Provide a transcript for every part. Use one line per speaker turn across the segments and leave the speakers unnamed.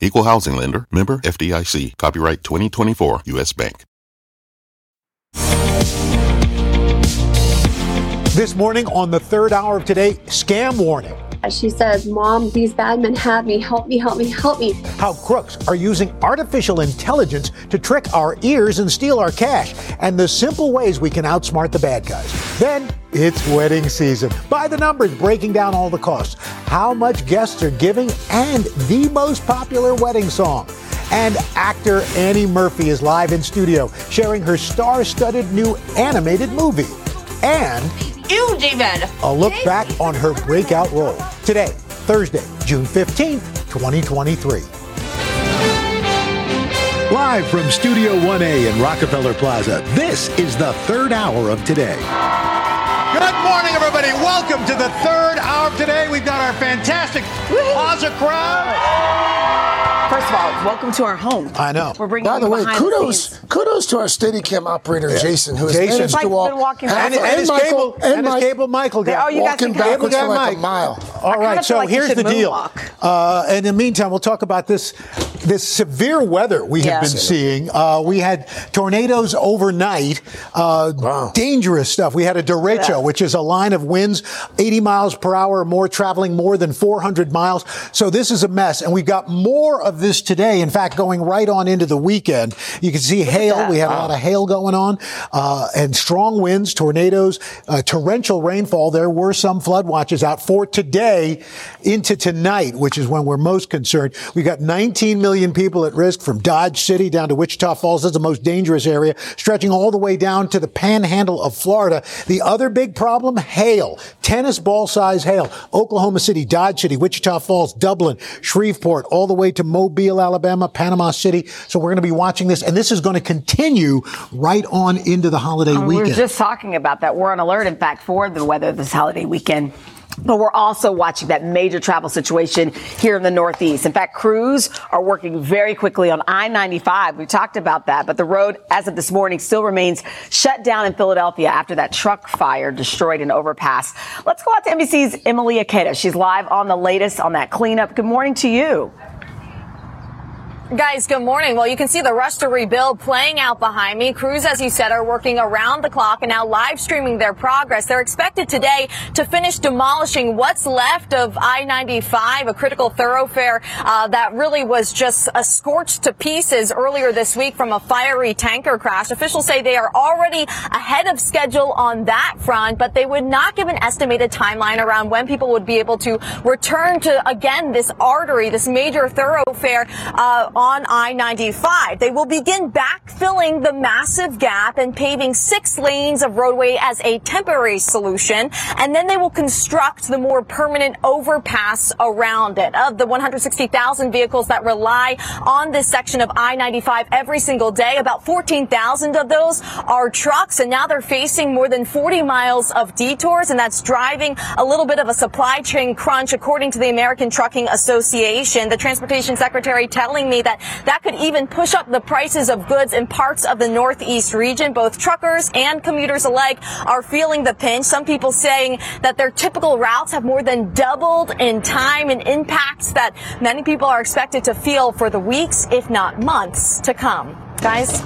Equal housing lender, member FDIC, copyright 2024 US Bank.
This morning on the third hour of today, scam warning.
She says, Mom, these bad men have me. Help me, help me, help me.
How crooks are using artificial intelligence to trick our ears and steal our cash, and the simple ways we can outsmart the bad guys. Then it's wedding season. By the numbers, breaking down all the costs, how much guests are giving, and the most popular wedding song. And actor Annie Murphy is live in studio, sharing her star studded new animated movie. And
Ew, David.
a look back on her breakout role. Today, Thursday, June 15th, 2023. Live from Studio 1A in Rockefeller Plaza, this is the third hour of today. Good morning, everybody. Welcome to the third hour of today. We've got our fantastic Plaza crowd.
First of all, welcome to our home.
I know.
We're bringing
By the way, kudos
the
kudos to our Steadicam operator Jason, who has
Jason.
managed to walk
been walking
And, and his
Michael-
cable, and, his cable Michael guy.
Oh, you
walking
can kind of-
backwards for
guy
like a
Mike.
mile.
All
kinda
right,
feel
so
like
here's
should
the deal.
moonwalk.
Uh, in the meantime, we'll talk about this this severe weather we have
Yeah.
been seeing. Uh, we had tornadoes overnight, uh,
Wow.
dangerous stuff. We had a derecho,
Yeah.
which is a line of winds 80 miles per hour or more, traveling more than 400 miles. So this is a mess, and we've got more of this today. In fact, going right on into the weekend, you can see hail. We had a lot of hail going on, uh, and strong winds, tornadoes, uh, torrential rainfall. There were some flood watches out for today into tonight, which is when we're most concerned. We've got 19 million people at risk from Dodge City down to Wichita Falls. That's the most dangerous area, stretching all the way down to the panhandle of Florida. The other big problem, hail, tennis ball size hail. Oklahoma City, Dodge City, Wichita Falls, Dublin, Shreveport, all the way to Mobile, Alabama, Panama City. So we're going to be watching this, and this is going to continue right on into the holiday weekend.
We were just talking about that. We're on alert, in fact, for the weather this holiday weekend. But we're also watching that major travel situation here in the Northeast. In fact, crews are working very quickly on I-95. We talked about that, but the road, as of this morning, still remains shut down in Philadelphia after that truck fire destroyed an overpass. Let's go out to NBC's Emily Ikeda. She's live on the latest on that cleanup. Good morning to you.
Guys, good morning. Well, you can see the rush to rebuild playing out behind me. Crews, as you said, are working around the clock and now live streaming their progress. They're expected today to finish demolishing what's left of I-95, a critical thoroughfare uh, that really was just uh, scorched to pieces earlier this week from a fiery tanker crash. Officials say they are already ahead of schedule on that front, but they would not give an estimated timeline around when people would be able to return to, again, this artery, this major thoroughfare uh, on I-95. They will begin backfilling the massive gap and paving six lanes of roadway as a temporary solution, and then they will construct the more permanent overpass around it. Of the 160,000 vehicles that rely on this section of I-95 every single day, about 14,000 of those are trucks, and now they're facing more than 40 miles of detours, and that's driving a little bit of a supply chain crunch, according to the American Trucking Association. The Transportation Secretary telling me that that could even push up the prices of goods in parts of the Northeast region. Both truckers and commuters alike are feeling the pinch. Some people saying that their typical routes have more than doubled in time and impacts that many people are expected to feel for the weeks, if not months to come. Guys?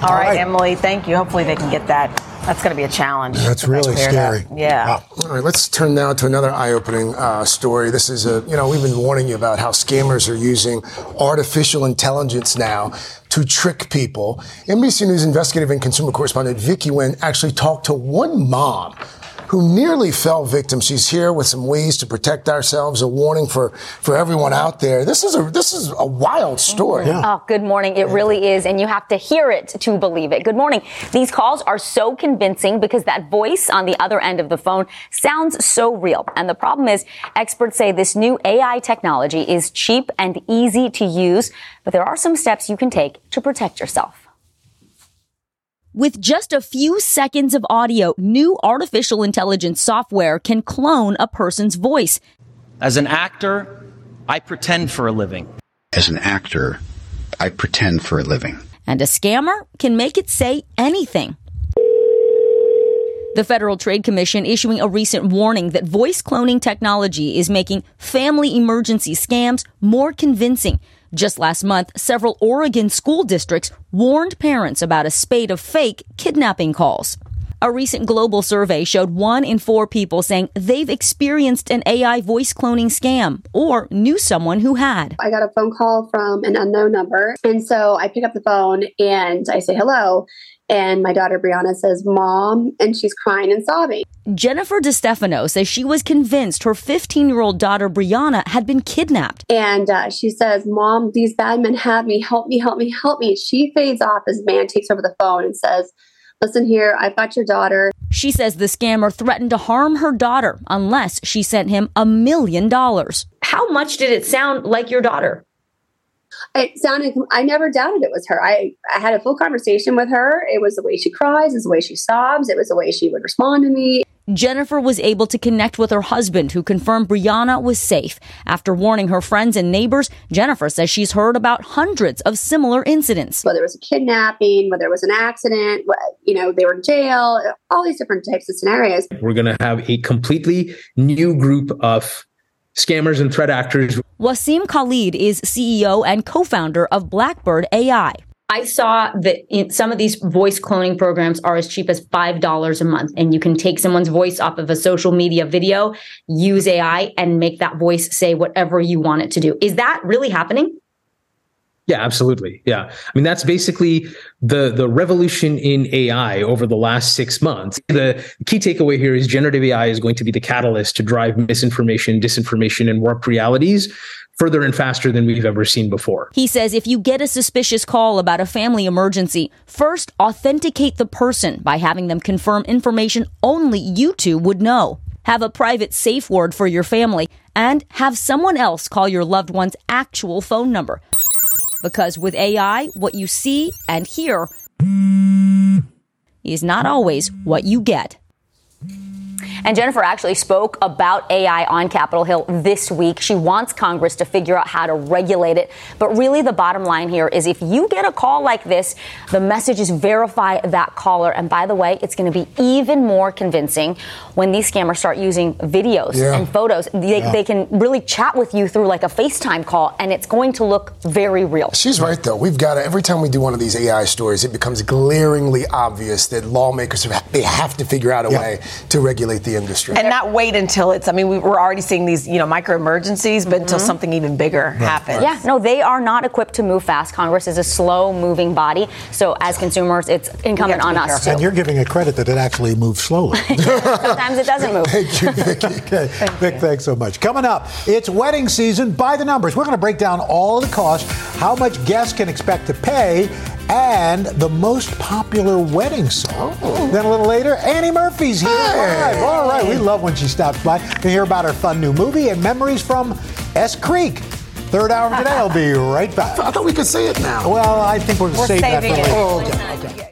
All right,
right.
Emily, thank you. Hopefully they can get that. That's going to be a challenge.
That's really
up.
scary.
Yeah.
Wow.
All right, let's turn now to another eye-opening uh, story. This is a, you know, we've been warning you about how scammers are using artificial intelligence now to trick people. NBC News investigative and consumer correspondent Vicky Nguyen actually talked to one mom who nearly fell victim. She's here with some ways to protect ourselves, a warning for, for everyone out there. This is a, this is a wild story.
Oh, good morning. It really is. And you have to hear it to believe it. Good morning. These calls are so convincing because that voice on the other end of the phone sounds so real. And the problem is experts say this new AI technology is cheap and easy to use, but there are some steps you can take to protect yourself. With just a few seconds of audio, new artificial intelligence software can clone a person's voice.
As an actor, I pretend for a living.
As an actor, I pretend for a living.
And a scammer can make it say anything. The Federal Trade Commission issuing a recent warning that voice cloning technology is making family emergency scams more convincing. Just last month, several Oregon school districts warned parents about a spate of fake kidnapping calls. A recent global survey showed one in four people saying they've experienced an AI voice cloning scam or knew someone who had.
I got a phone call from an unknown number. And so I pick up the phone and I say hello. And my daughter Brianna says, Mom, and she's crying and sobbing.
Jennifer DeStefano says she was convinced her 15 year old daughter Brianna had been kidnapped.
And uh, she says, Mom, these bad men have me. Help me, help me, help me. She fades off as man takes over the phone and says, Listen here, I've got your daughter.
She says the scammer threatened to harm her daughter unless she sent him a million dollars.
How much did it sound like your daughter?
It sounded, I never doubted it was her. I, I had a full conversation with her. It was the way she cries, it was the way she sobs, it was the way she would respond to me.
Jennifer was able to connect with her husband, who confirmed Brianna was safe. After warning her friends and neighbors, Jennifer says she's heard about hundreds of similar incidents.
Whether it was a kidnapping, whether it was an accident, you know, they were in jail, all these different types of scenarios.
We're going to have a completely new group of scammers and threat actors.
Wasim Khaled is CEO and co-founder of Blackbird AI.
I saw that some of these voice cloning programs are as cheap as $5 a month. And you can take someone's voice off of a social media video, use AI, and make that voice say whatever you want it to do. Is that really happening?
Yeah, absolutely. Yeah. I mean, that's basically the, the revolution in AI over the last six months. The key takeaway here is generative AI is going to be the catalyst to drive misinformation, disinformation, and warped realities further and faster than we've ever seen before.
He says if you get a suspicious call about a family emergency, first authenticate the person by having them confirm information only you two would know. Have a private safe word for your family and have someone else call your loved one's actual phone number. Because with AI, what you see and hear is not always what you get. And Jennifer actually spoke about AI on Capitol Hill this week. She wants Congress to figure out how to regulate it. But really, the bottom line here is if you get a call like this, the message is verify that caller. And by the way, it's going to be even more convincing when these scammers start using videos yeah. and photos. They, yeah. they can really chat with you through like a FaceTime call, and it's going to look very real.
She's right, though. We've got to, every time we do one of these AI stories, it becomes glaringly obvious that lawmakers have, they have to figure out a yeah. way to regulate the industry.
And not wait until it's, I mean, we, are already seeing these, you know, micro emergencies, but mm-hmm. until something even bigger right, happens.
Right. Yeah, no, they are not equipped to move fast. Congress is a slow moving body. So as consumers, it's incumbent on us.
And you're giving a credit that it actually moves slowly.
Sometimes it doesn't move.
Thank you, Vicky. Okay. Thank Vic, you. thanks so much. Coming up, it's wedding season by the numbers. We're going to break down all the costs, how much guests can expect to pay, and the most popular wedding song. Oh. Then a little later, Annie Murphy's here. Hey. All right, we love when she stops by to hear about her fun new movie and memories from S Creek. Third hour of today. I'll be right back.
I thought we could say it now.
Well, I think we're,
we're
save
saving
that
for later. Oh, okay. okay.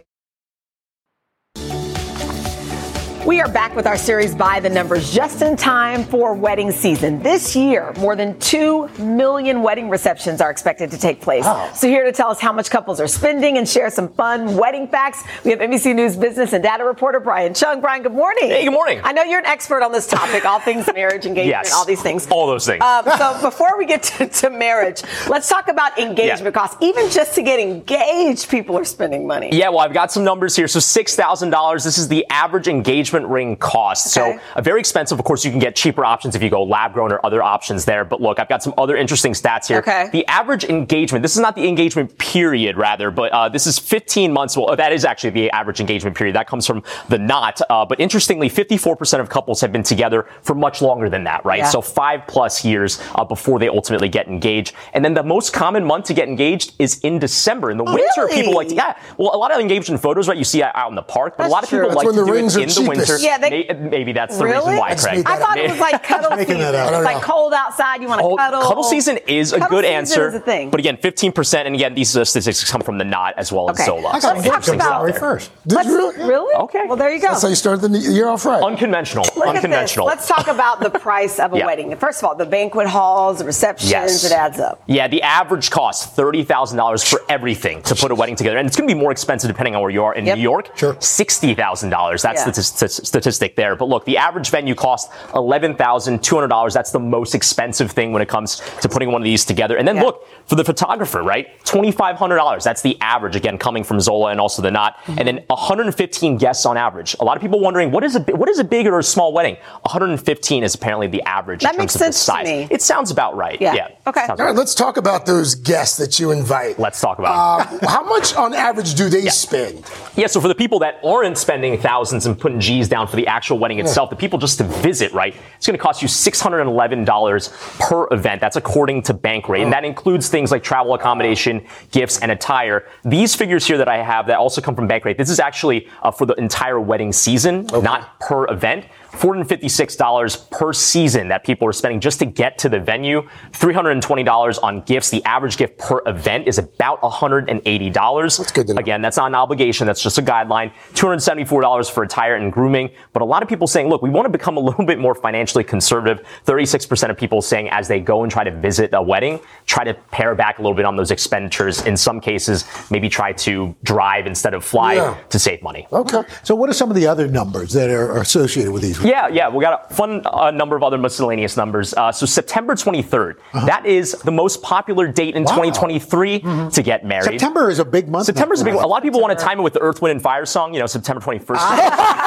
We are back with our series by the numbers just in time for wedding season. This year, more than 2 million wedding receptions are expected to take place. Wow. So here to tell us how much couples are spending and share some fun wedding facts, we have NBC News business and data reporter Brian Cheung. Brian, good morning.
Hey, good morning.
I know you're an expert on this topic, all things marriage, engagement,
yes,
all these things.
All those things.
Um, so before we get to, to marriage, let's talk about engagement yeah. costs. Even just to get engaged, people are spending money.
Yeah, well, I've got some numbers here. So $6,000, this is the average engagement ring costs. Okay. So uh, very expensive. Of course, you can get cheaper options if you go lab grown or other options there. But look, I've got some other interesting stats here.
Okay.
The average engagement, this is not the engagement period rather, but uh, this is 15 months. Well, that is actually the average engagement period. That comes from the knot. Uh, but interestingly, 54% of couples have been together for much longer than that, right? Yeah. So five plus years uh, before they ultimately get engaged. And then the most common month to get engaged is in December. In the
oh,
winter,
really?
people like to, yeah. Well, a lot of engagement photos, right? You see out in the park, but
That's
a lot of people
true.
like
to
do
it
in the winter. Answer.
Yeah, they-
maybe that's the
Really?
reason why,
Let's
Craig.
make
I thought it was like cuddle
Making
season.
that up.
I don't
It's like
oh.
cold outside, you want to
Oh,
cuddle.
cuddle season is a
Cuddle
good answer.
is a thing.
But again, 15%. And again, these statistics come from the Knot as well as
Okay.
Zola.
I
So
got
Let's talk about-
January first.
Did
Let's-
you really?
Really?
Okay.
Well, there you go.
That's how you started the year off right.
Unconventional.
Look
Unconventional.
At this. Let's talk about the price of a
Yeah.
wedding. First of all, the banquet halls, the receptions,
Yes.
it adds up.
Yeah, the average cost thirty thousand dollars for everything to put a wedding together, and it's going to be more expensive depending on where you are. In
Yep.
New York,
Sure.
sixty thousand dollars. That's
Yeah.
the t- t- statistic there. But look, the average venue costs eleven thousand two hundred dollars. That's the most expensive thing when it comes to putting one of these together. And then
Yeah.
look for the photographer, right? Twenty five hundred dollars. That's the average again, coming from Zola and also the Knot.
Mm-hmm.
And then one hundred and fifteen guests on average. A lot of people wondering what is a bi- what is a big or a small wedding? One hundred and fifteen is apparently the average.
That
in
makes
terms of the
sense to
size.
me.
It sounds about right.
Yeah.
Yeah.
Okay.
All
right.
right, let's talk about those guests that you invite.
Let's talk about.
Uh, how much on average do they spend?
Yeah, so for the people that aren't spending thousands and putting G's down for the actual wedding itself, the people just to visit, right? It's going to cost you $611 per event. That's according to Bankrate. And that includes things like travel accommodation, gifts, and attire. These figures here that I have that also come from Bankrate, this is actually uh, for the entire wedding season, not per event. $456 per season that people are spending just to get to the venue. $320 on gifts. The average gift per event is about $180. That's
good.
Again, that's not an obligation. That's just a guideline. $274 for attire and grooming. But a lot of people saying, look, we want to become a little bit more financially conservative. 36% of people saying as they go and try to visit a wedding, try to pare back a little bit on those expenditures. In some cases, maybe try to drive instead of fly
Yeah.
to save money.
Okay.
So, what are some of the other numbers that are associated with these?
Yeah, yeah, we got a fun uh, number of other miscellaneous numbers. Uh, so September 23rd, that is the most popular date in 2023 to get married.
September is a big month.
September's a big
now.
one. A lot of people want to time it with the Earth, Wind, and Fire song. You know, September 21st.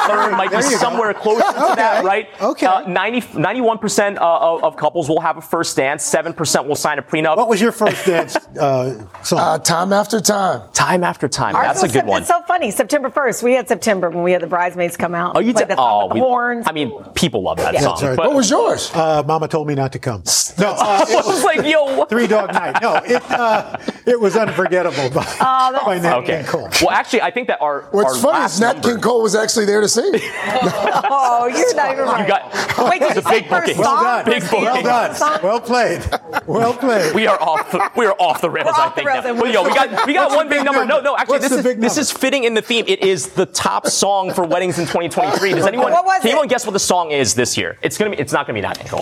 Third might be
There you go.
somewhere closer to that, right?
okay.
Uh, 90, 91% uh, of, of couples will have a first dance. 7% will sign a prenup.
What was your first dance uh, song?
Uh, time after time.
time after time.
Ours
That's a good
Sep-
one.
It's so funny. September 1st, we had September when we had the bridesmaids come out.
Oh, you did?
that song
Oh,
with the
we-
horns.
I mean, people love that
Yeah.
song.
Right.
but-
What was yours?
Uh, Mama told me not to come. No, uh, it
I was like, yo.
Three Dog Night. No, it uh, it was unforgettable by,
Oh, that's
by Nat
Okay.
King Cole.
Well, actually, I think that our
What's
our
funny
last
is Nat
number-
King Cole was actually there to sing.
oh, you're not even right.
You got
Wait, did
it's
you
a big
first
booking.
Well done.
Big booking.
Well done. Well played. Well played.
We are off. The, we are off the rails.
We're
I
off the
think.
rails,
now. Well,
we're-
yo, we got we got one big
big
number. No, no. Actually,
What's
this is this is fitting in the theme. It is the top song for weddings in 2023. Does anyone?
What was
can
it?
anyone guess what the song is this year? It's gonna be. It's not gonna be Nat King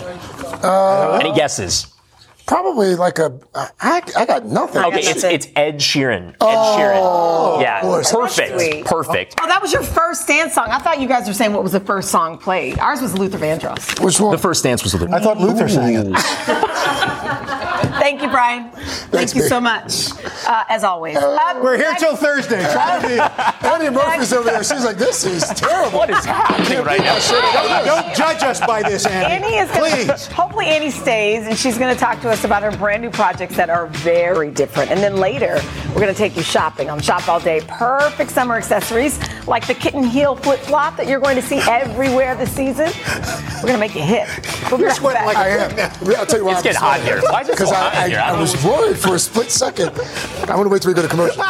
Uh,
Any guesses?
Probably like a. I, I got nothing.
Okay, it's
nothing.
it's Ed Sheeran. Ed
Oh,
Sheeran. Yeah,
course.
perfect, perfect.
Oh, that was your first dance song. I thought you guys were saying what was the first song played. Ours was Luther Vandross.
Which one?
The first dance was the.
I thought Luther sang it.
Thank you, Brian. Thank
Thanks,
you
babe.
so much. Uh, as always. Uh,
We're here till Thursday. Try to be-
Murphy's over there. She's like, this is terrible.
What is happening right now?
Don't, don't judge us by this, Andy.
Annie is going
Please.
to, hopefully Annie stays and she's going to talk to us about her brand new projects that are very different. And then later, we're going to take you shopping on Shop All Day. Perfect summer accessories like the kitten heel flip flop that you're going to see everywhere this season. We're going to make you hip. We'll be right
sweating
back.
like
I am. I'll tell you why.
It's getting hot here. Why is it so
Because
hot
I. I,
I
was worried for a split second. I'm going to wait till we go to commercial.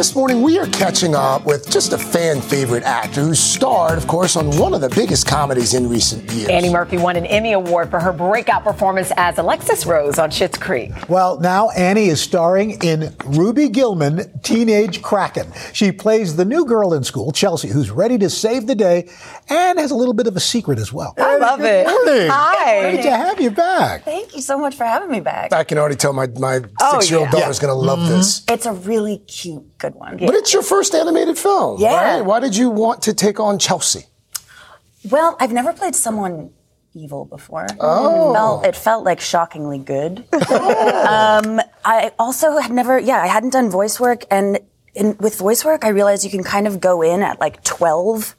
This morning, we are catching up with just a fan favorite actor who starred, of course, on one of the biggest comedies in recent years.
Annie Murphy won an Emmy Award for her breakout performance as Alexis Rose on Schitt's Creek.
Well, now Annie is starring in Ruby Gillman, Teenage Kraken. She plays the new girl in school, Chelsea, who's ready to save the day and has a little bit of a secret as well.
I love
Good
it.
morning.
Hi.
Great to have you back.
Thank you so much for having me back.
I can already tell my, my
Oh,
six year old
yeah.
daughter's going to love
Mm-hmm.
this.
It's a really cute, good one.
But it's your first animated film.
Yeah.
Right? Why did you want to take on Chelsea?
Well, I've never played someone evil before.
Oh.
It felt, it felt like shockingly good. um, I also had never, yeah, I hadn't done voice work. And in, with voice work, I realized you can kind of go in at like 12,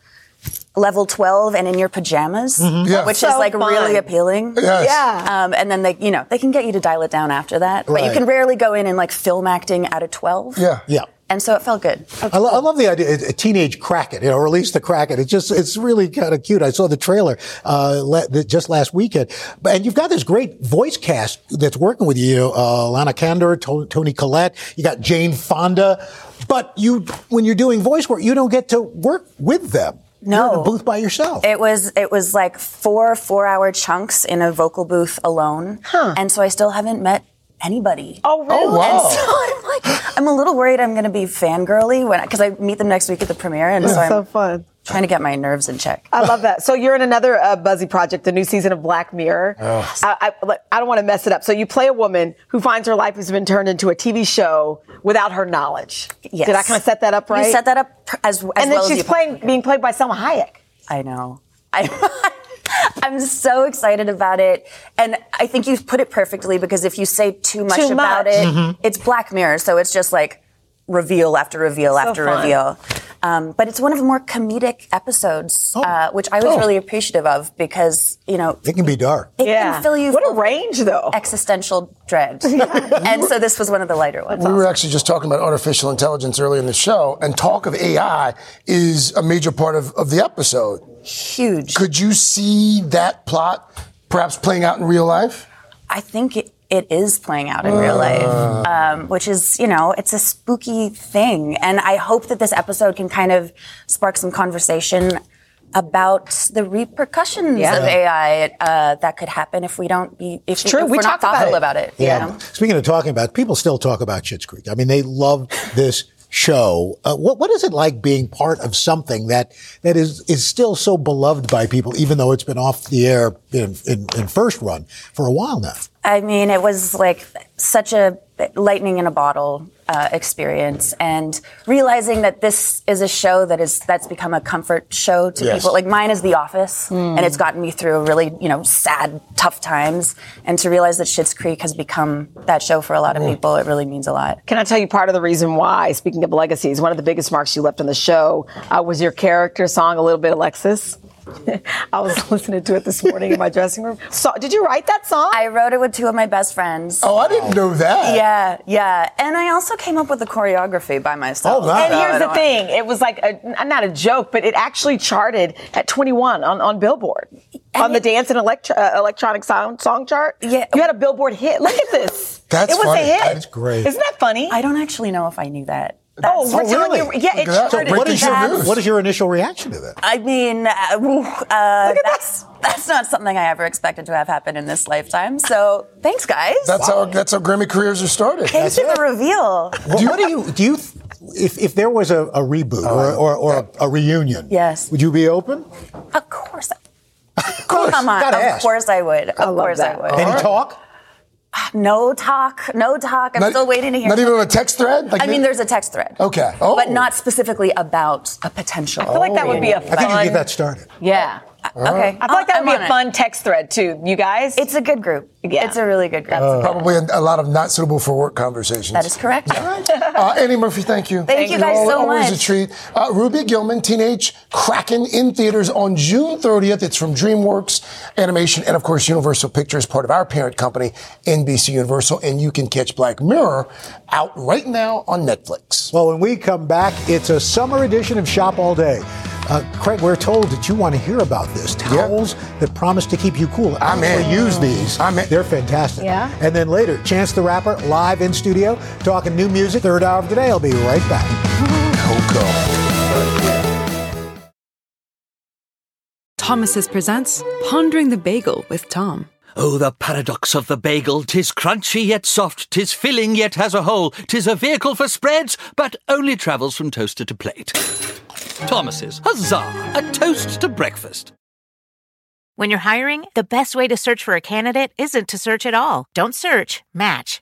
level 12, and in your pajamas,
Yeah.
which
So
is like
fun.
really appealing.
Yes.
Yeah.
Um, and then they, you know, they can get you to dial it down after that. But you can rarely go in and like film acting at a 12.
Yeah.
Yeah.
And so it felt good.
I, lo- I love the idea, a teenage Kraken, you know, release the Kraken. It's just, it's really kind of cute. I saw the trailer, uh, le- just last weekend. But, and you've got this great voice cast that's working with you, uh, Lana Condor, to- Toni Collette. You got Jane Fonda. But you, when you're doing voice work, you don't get to work with them.
No.
You're in a booth by yourself.
It was it was like four four hour chunks in a vocal booth alone, Huh. and so I still haven't met anybody.
Oh, really?
Oh, wow.
And so I'm like, I'm a little worried I'm going to be fangirly when because I meet them next week at the premiere, and so I'm
so fun.
trying to get my nerves in check.
I love that. So you're in another uh, Buzzy project, the new season of Black Mirror. I, I, I don't want to mess it up. So you play a woman who finds her life has been turned into a TV show without her knowledge.
Yes.
Did I kind of set that up right?
You set that up as, as
and then
well as
she's
you
playing, being played by Salma Hayek.
I know. I, I'm so excited about it. And I think you've put it perfectly because if you say too much
Too
about
much.
it,
Mm-hmm.
it's Black Mirror. So it's just like reveal after reveal after
fun.
reveal. Um, but it's one of the more comedic episodes, uh, which I was
Oh.
really appreciative of because, you know,
it can be dark.
it
Yeah.
can fill you
What a range, though.
existential dread. and so this was one of the lighter ones.
We were actually just talking about artificial intelligence earlier in the show, and talk of AI is a major part of, of the episode.
Huge.
Could you see that plot perhaps playing out in real life?
I think it, it is playing out in real life, um, which is, you know, it's a spooky thing. And I hope that this episode can kind of spark some conversation about the repercussions
Yeah.
of AI uh, that could happen if we don't be, if,
true.
if
We
we're not
talk about it.
about it. you
Yeah.
know?
Speaking of talking about, people still talk about Schitt's Creek. I mean, they love this show. Uh, what what is it like being part of something that that is is still so beloved by people, even though it's been off the air in, in, in first run for a while now?
I mean, it was like such a lightning in a bottle uh, experience, and realizing that this is a show that is that's become a comfort show to
Yes.
people. Like mine is The Office, and it's gotten me through really you know sad, tough times. And to realize that Schitt's Creek has become that show for a lot of people, it really means a lot.
Can I tell you part of the reason why, speaking of legacies, one of the biggest marks you left on the show uh, was your character song, A Little Bit Alexis? I was listening to it this morning in my dressing room. So, did you write that song?
I wrote it with two of my best friends.
Oh, I didn't know that.
Yeah, yeah, and I also came up with the choreography by myself.
Oh, nice.
And here's the thing: it was like a, not a joke, but it actually charted at 21 on, on Billboard on the dance and electro, uh, electronic sound song chart.
Yeah.
you had a Billboard hit. Look at this.
That's
it was
funny.
a hit.
That's
great.
Isn't that funny?
I don't actually know if I knew that.
Oh, we're telling
really?
you. Yeah, it
Look at that.
charted.
What is your what is your initial reaction to that?
I mean, uh, uh, that's that's not something I ever expected to have happen in this lifetime. So thanks, guys.
That's how that's how Grammy careers are started.
Thanks for the reveal.
What, what do you do? You if if there was a, a reboot or or, or a, a reunion,
Yes.
would you be open?
Of course.
Of course,
Come on. Of
ask.
course I would. Of
love
course
that.
I would.
Any talk?
No talk. No talk. I'm
Not-
still waiting to hear.
Not even a text thread. Like
I mean, there's a text thread.
Okay. Oh.
But not specifically about a potential.
I feel like that would be a oh.
I think you
fun.
get that started.
Yeah.
Okay.
I feel like that
I'm
would be
on
a
it.
fun text thread too. You guys.
It's a good group.
Yeah.
It's a really good group.
probably a, a lot of not suitable for work conversations.
that is correct.
Uh, Annie Murphy, thank you.
Thank you guys so
Always a treat. Uh, Ruby Gillman, Teenage Kraken in theaters on June 30th. It's from DreamWorks Animation and, of course, Universal Pictures, part of our parent company, NBC Universal. And you can catch Black Mirror out right now on Netflix.
Well, when we come back, it's a summer edition of Shop All Day. Uh, Craig, we're told that you want to hear about this. Towels that promise to keep you cool. I
I'm
actually
in.
use these.
I'm in.
They're fantastic.
Yeah?
And then later, Chance the Rapper live in studio talking new music. Third hour of the day. I'll be right back.
Coco.
Thomas's presents Pondering the Bagel with Tom.
Oh, the paradox of the bagel. Tis crunchy yet soft, tis filling yet has a hole. Tis a vehicle for spreads, but only travels from toaster to plate. Thomas's, huzzah! A toast to breakfast.
When you're hiring, the best way to search for a candidate isn't to search at all. Don't search, match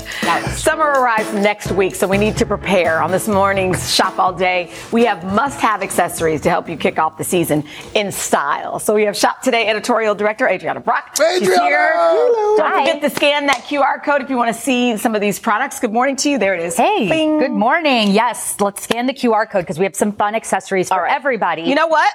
Summer arrives next week, so we need to prepare. On this morning's Shop All Day, we have must have accessories to help you kick off the season in style. So we have Shop Today editorial director Adrianna Brach. She's
Adrianna!
here.
Hello.
Don't
Hi.
forget to scan that QR code if you want to see some of these products. Good morning to you. There it is.
Hey,
Bing.
good morning. Yes, let's scan the QR code because we have some fun accessories for everybody.
You know what?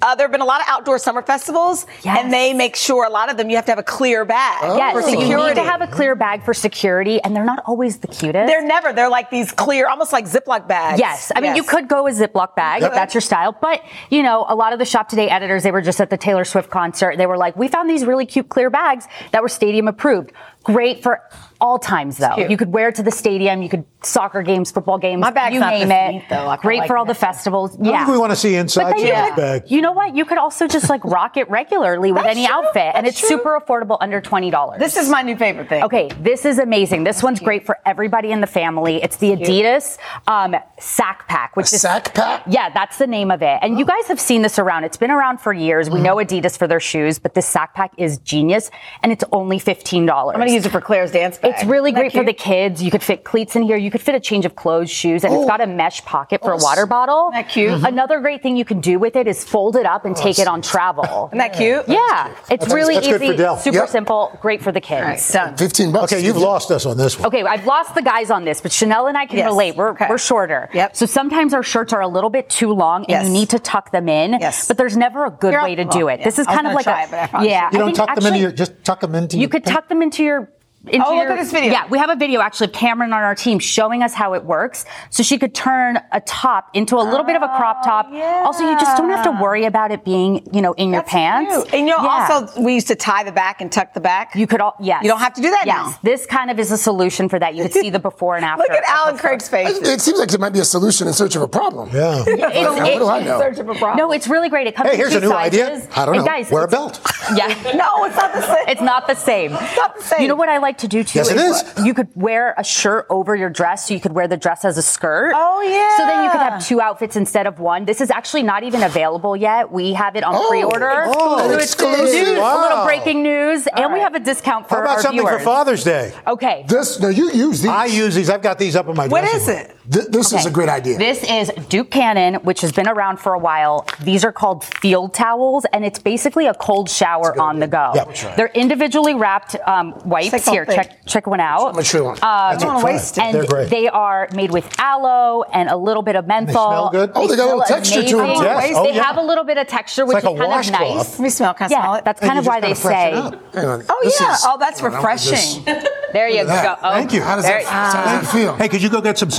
Uh, there have been a lot of outdoor summer festivals, and they make sure a lot of them you have to have a clear bag
Yes,
for
so you
security.
need to have a clear bag for security, and they're not always the cutest.
They're never. They're like these clear, almost like Ziploc bags.
Yes, I mean you could go with Ziploc bag
Yep.
if that's your style, but you know a lot of the Shop Today editors they were just at the Taylor Swift concert. They were like, we found these really cute clear bags that were stadium approved. Great for all times though. You could wear it to the stadium. You could soccer games, football games.
My bag's
you
not
name it.
neat, though.
Great
like
for all the festivals.
I
yeah,
think we want to see inside
But then you
bag.
You know what? You could also just like rock it regularly with
That's
any
true.
outfit, and it's
true.
super affordable, under twenty dollars.
This is my new favorite thing.
Okay, this is amazing. This one's great for everybody in the family. It's the Adidas um, Sack Pack, which is
Sack pack?
Yeah, that's the name of it. And you guys have seen this around. It's been around for years. We know Adidas for their shoes, but this Sack Pack is genius, and it's only fifteen dollars.
I'm going to use it for Claire's dance bag.
It's really great for the kids. You could fit cleats in here. You could fit a change of clothes, shoes, and it's got a mesh pocket for a water bottle.
Isn't that cute? Mm-hmm.
Another great thing you can do with it is fold it up and take it on travel.
Isn't that cute?
Yeah, it's
That's-
really
that's good
easy,
for Dell.
super
Yep.
simple, great for the kids.
All right, done.
15 bucks.
Okay, you've lost us on this one.
Okay, I've lost the guys on this, but Sheinelle and I can
Yes.
relate. We're,
Okay.
we're shorter.
Yep.
So sometimes our shirts are a little bit too long and
Yes.
you need to tuck them in.
Yes.
But there's never a good
Here,
way to
well,
do it.
yeah.
This is kind of like a
it, but I probably
yeah.
You don't tuck them into your, just tuck them into
You could tuck them into your. Into
Oh, look at this video.
Yeah, we have a video actually of Cameron on our team showing us how it works. So she could turn a top into a little bit of a crop oh, top. Also, you just don't have to worry about it being, you know, in your
That's
pants.
cute. And you know,
Yeah.
also we used to tie the back and tuck the back.
You could all, yes.
You don't have to do that
yes.
now.
This kind of is a solution for that. You could see the before and after.
Look at Alan Craig's face.
It, it seems like it might be a solution in search of a problem.
Yeah.
It's-
what do I know?
In Search of a problem.
No, it's really great. It comes
Hey, here's
two
a new
sizes.
idea. I don't
And
know.
Guys,
Wear a belt.
Yeah.
no, it's not the same.
It's not the same.
It's not the same.
You know what I like to do too?
Yes, it is.
You could wear a shirt over your dress, so you could wear the dress as a skirt.
Oh, yeah.
So then you could have two outfits instead of one. This is actually not even available yet. We have it on
Oh,
pre-order.
oh,
so it's
exclusive.
news, a little breaking news, and we have a discount for
How about something
viewers.
for Father's Day?
Okay.
This, no, you use these.
I use these. I've got these up in my
What
dressing
is
room.
it?
Th- this is a great idea.
This is Duke Cannon, which has been around for a while. These are called field towels, and it's basically a cold shower on the go.
Yep. That's right.
They're individually wrapped um, wipes.
Check
Here, check check one out.
much you want?
Um,
That's
don't wanna waste it.
and
They're great.
they are made with aloe and a little bit of menthol.
They smell good?
Oh, they got a little
smell
texture to them,
Yes. Oh,
they
yeah.
have a little bit of texture, which
like
is
a
kind of
washcloth.
nice.
Let me smell. Can I smell
Yeah,
it?
that's kind
you
of why they say.
on.
Oh yeah.
is-
oh, that's
Hold on, let me just-
refreshing.
There you go.
Thank you.
How does that, how does that feel?
Hey, could you go get some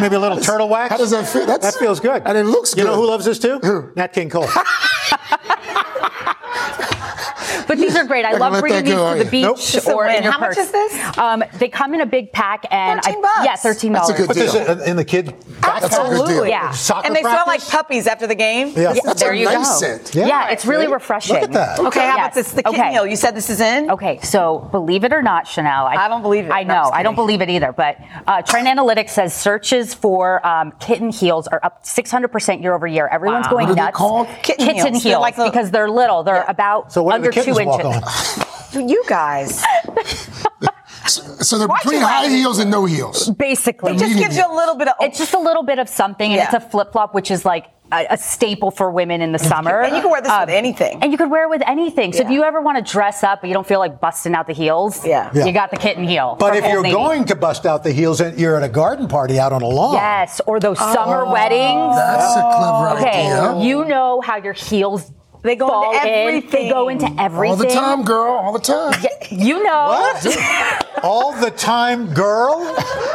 Maybe a little turtle wax?
How does that feel? That's,
That feels good.
And it looks good.
You know who loves this too?
Who?
Nat King Cole.
But these are great. I
Not
love bringing these
go,
to the beach
Nope.
Or in
win.
your
How much is this?
Um, they come in a big pack, and
13
I, yeah, thirteen dollars.
That's a good
Put this
deal.
in, in the kid
That's a good deal.
Absolutely.
Yeah.
Soccer
and they smell like puppies after the game.
Yeah.
That's
There
a
you
nice
go.
scent.
Yeah.
Yeah, it's really
See?
refreshing.
Look at that.
Okay, how about this? The kitten
Okay.
heel. You said this is in.
Okay, so believe it or not, Sheinelle.
I don't believe it.
I know.
I'm
I don't believe it either. But uh, Trendalytics says searches for um, kitten heels are up 600% year over year. Everyone's
Wow.
going
What are they
nuts.
called?
Kitten
Kitten
heels.
heels,
They're like the-
because they're little. They're about
So
under
the
two
kittens walk on?
You guys.
So they're
Why'd
between high heels and no heels.
Basically,
It just gives you a little bit of.
It's just a little bit of something, and
Yeah.
it's a flip flop, which is like a, a staple for women in the summer.
And you can wear this
Um,
with anything.
And you could wear it with anything. So if you ever want to dress up, but you don't feel like busting out the heels,
Yeah.
Yeah.
you got the kitten heel.
But if you're
Navy.
going to bust out the heels and you're at a garden party out on a lawn.
yes, or those summer
Oh.
weddings.
That's a clever
Okay,
idea.
you know how your heels They go
fall
into
in.
everything.
They go into everything.
All the time, girl. All the time.
You know.
All the time, girl.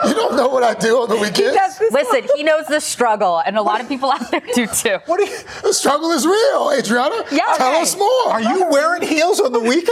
You don't know what I do on the weekends.
Listen, he knows the struggle, and a lot of people out there do too.
What you,
the struggle is real, Adrianna.
Yeah.
Tell
Okay.
us more.
Are you wearing heels on the weekend?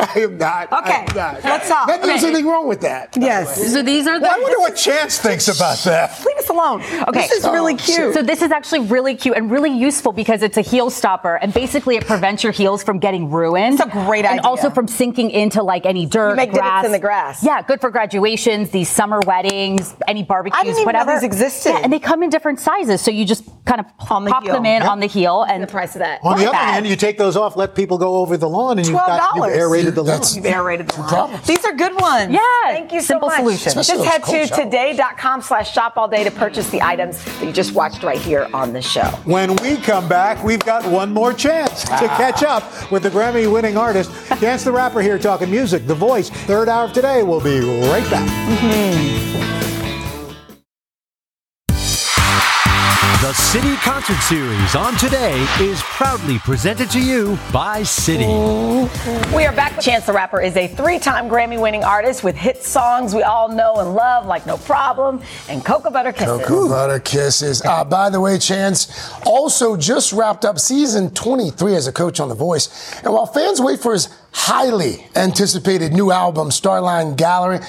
I am not.
Okay,
am not.
let's talk.
Not that there's anything wrong with that. by the.
Yes. So these are the.
Well, I wonder what Chance thinks about that.
Leave us alone. Okay.
This is really oh. cute.
So this is actually really cute and really useful because it's a heel stopper and basically it prevents your heels from getting ruined.
It's a great idea.
And also from sinking into like any dirt,
You make
grass.
in the grass.
Yeah, good for graduations, these summer weddings, any barbecues,
I didn't even know these existed.
Yeah, and they come in different sizes, so you just kind of
On
pop
heel.
them in
Yep.
on the heel and
the price of that.
On the other
bad.
hand, you take those off, let people go over the lawn, and you've got you've aerated the lawn.
You've aerated the lawn. These are good ones.
Yeah,
Thank you so
simple
much.
solution.
Especially
Just head
cold
to
showers.
today.com slash shop all day to purchase the items that you just watched right here on the show.
When we come back, we've got one more chance to catch up with the Grammy winning artist. Chance the Rapper here talking music, The Voice. Third hour of today. We'll be right back.
The Citi Concert Series on Today is proudly presented to you by Citi.
We are back. Chance the Rapper is a three time Grammy winning artist with hit songs we all know and love, like No Problem and Cocoa Butter Kisses.
Cocoa Butter Kisses. Uh, by the way, Chance also just wrapped up season 23 as a coach on The Voice. And while fans wait for his highly anticipated new album, Starline Gallery,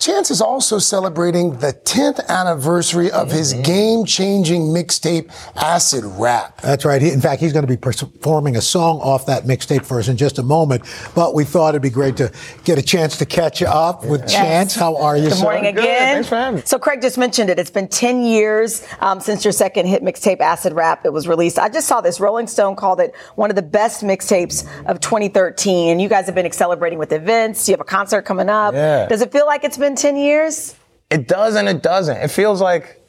Chance is also celebrating the 10th anniversary of his game changing mixtape, Acid Rap.
That's right. He, in fact, he's going to be performing a song off that mixtape for us in just a moment. But we thought it'd be great to get a chance to catch up with Chance. How are you,
Good
sir?
morning again. So Craig just mentioned it. It's been 10 years um, since your second hit mixtape, Acid Rap, it was released. I just saw this. Rolling Stone called it one of the best mixtapes of 2013. And you guys have been celebrating with events. You have a concert coming up.
Yeah.
Does it feel like it's been 10 years?
It does and it doesn't. It feels like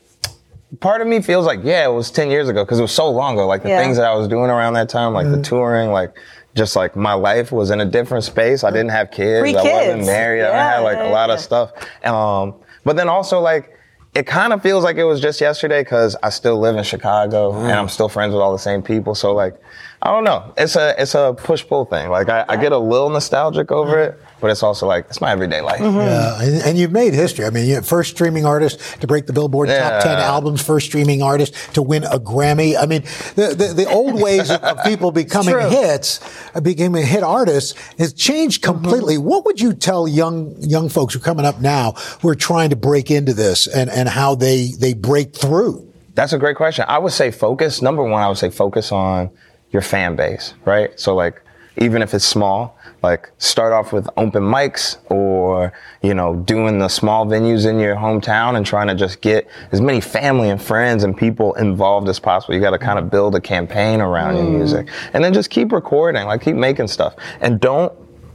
part of me feels like yeah, it was 10 years ago because it was so long ago. Like the
Yeah.
things that I was doing around that time, like the touring, like just like my life was in a different space. I didn't have kids.
Free
I wasn't
kids.
married. I had like
yeah,
a lot
yeah.
of stuff. Um, but then also like it kind of feels like it was just yesterday because I still live in Chicago and I'm still friends with all the same people. So like, I don't know. It's a it's a push pull thing. Like I, I get a little nostalgic over it, but it's also like it's my everyday life.
Yeah, and, and you've made history. I mean, you're first streaming artist to break the Billboard top 10 albums, first streaming artist to win a Grammy. I mean, the, the, the old ways of, people becoming hits, uh, becoming hit artists has changed completely. What would you tell young, young folks who are coming up now who are trying to break into this and, and how they, they break through?
That's a great question. I would say focus. Number one, I would say focus on your fan base, right? So like, even if it's small, like start off with open mics or, you know, doing the small venues in your hometown and trying to just get as many family and friends and people involved as possible. You got to kind of build a campaign around your hmm. music and then just keep recording, like keep making stuff and don't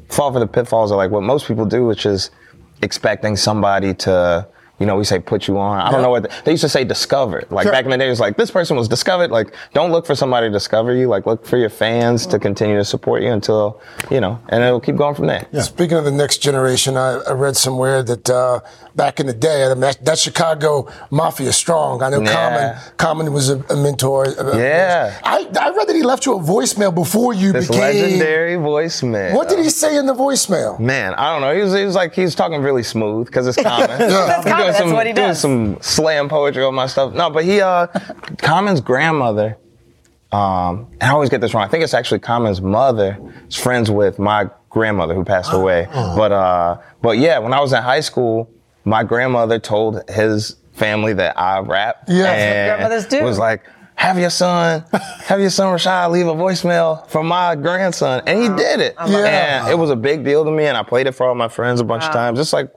fall for the pitfalls of like what most people do, which is expecting somebody to, you know, we say put you on. I don't know what they used to say discovered. Like
Sure.
back in the day, it was like this person was discovered. Like don't look for somebody to discover you. Like look for your fans to continue to support you until, you know, and it'll keep going from there.
Speaking of the next generation, I, I read somewhere that uh, back in the day, I mean, that, that Chicago mafia strong. I know
Yeah.
Common Common was a, a mentor. uh,
Yeah.
I, I read that he left you a voicemail before you
This
became.
legendary voicemail.
What did he say in the voicemail?
Man, I don't know. He was, he was like he was talking really smooth because it's common.
That's
He
Common,
doing
that's
some,
what he
doing
does.
some slam poetry on my stuff. No, but he uh, Common's grandmother. Um, and I always get this wrong. I think it's actually Common's mother is friends with my grandmother who passed away. But uh, but yeah, when I was in high school, my grandmother told his family that I rap.
Yeah. That's what
and
grandmothers do.
Was like. Have your son, have your son Rashad leave a voicemail for my grandson, and he did it.
Yeah.
And it was a big deal to me, and I played it for all my friends a bunch of times. Just like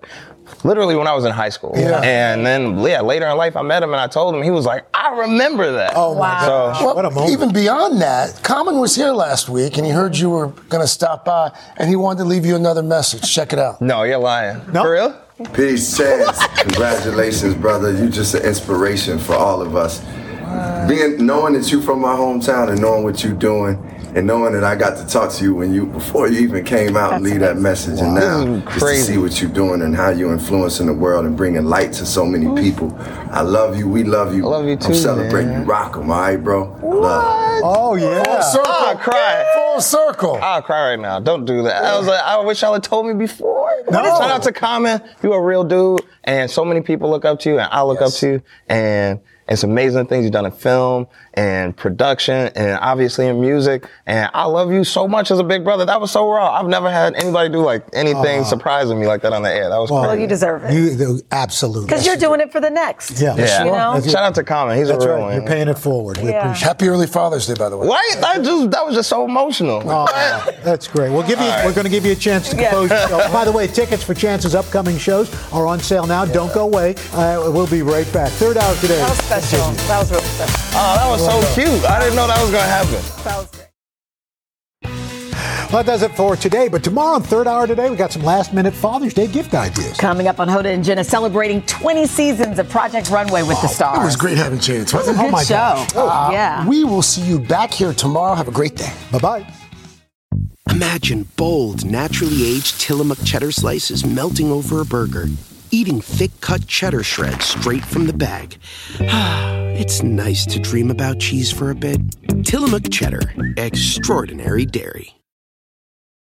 literally when I was in high school.
Yeah.
And then yeah, later in life I met him and I told him he was like, I remember that.
Oh my
Wow.
gosh.
So
what a moment.
Even beyond that, Common was here last week and he heard you were going to stop by and he wanted to leave you another message. Check it out.
no, you're lying.
No.
For real?
Peace, Chance. Congratulations, brother. You're just an inspiration for all of us. Being knowing that you're from my hometown and knowing what you're doing, and knowing that I got to talk to you when you before you even came out and leave that message, and now
This
just to see what you're doing and how you're influencing the world and bringing light to so many people. I love you. We love you. I love you
too,
I'm celebrating
man.
you. Rock 'em, all right, bro. I love.
Oh yeah.
Full circle.
I'll cry.
Full circle.
I'll cry right now. Don't do that. I was like, I wish y'all had told me before.
No.
Shout out to Common. You a real dude. And so many people look up to you and I look up to you. And it's amazing things you've done in film and production and obviously in music. And I love you so much as a big brother. That was so raw. I've never had anybody do like anything surprising me like that on the air. That was
Well,
crazy.
you deserve it.
You the- absolutely.
Because you're doing it for the next.
Yeah.
Yeah.
You know?
That's
Shout out to Common. He's
That's
a real
right.
one.
You're paying it forward. We
Yeah.
appreciate.
Happy early Father's Day, by the way.
Wait, that just that was just so emotional.
Oh, that's great. We'll give you. We're going to give you a chance to compose your show. By the way, tickets for Chance's upcoming shows are on sale now. Don't go away. Uh, we'll be right back. Third hour today.
That was special. That was really special.
Oh, that was so cute. I didn't know that was gonna happen.
That was great.
Well, that does it for today. But tomorrow, on third hour today, we got some last minute Father's Day gift ideas.
Coming up on Hoda and Jenna celebrating 20 seasons of Project Runway with the stars.
It was great having Chance, wasn't
It was a good Oh my show. gosh.
Uh,
Yeah.
We will see you back here tomorrow. Have a great day.
Bye bye.
Imagine bold, naturally aged Tillamook cheddar slices melting over a burger, eating thick cut cheddar shreds straight from the bag. It's nice to dream about cheese for a bit. Tillamook cheddar, extraordinary dairy.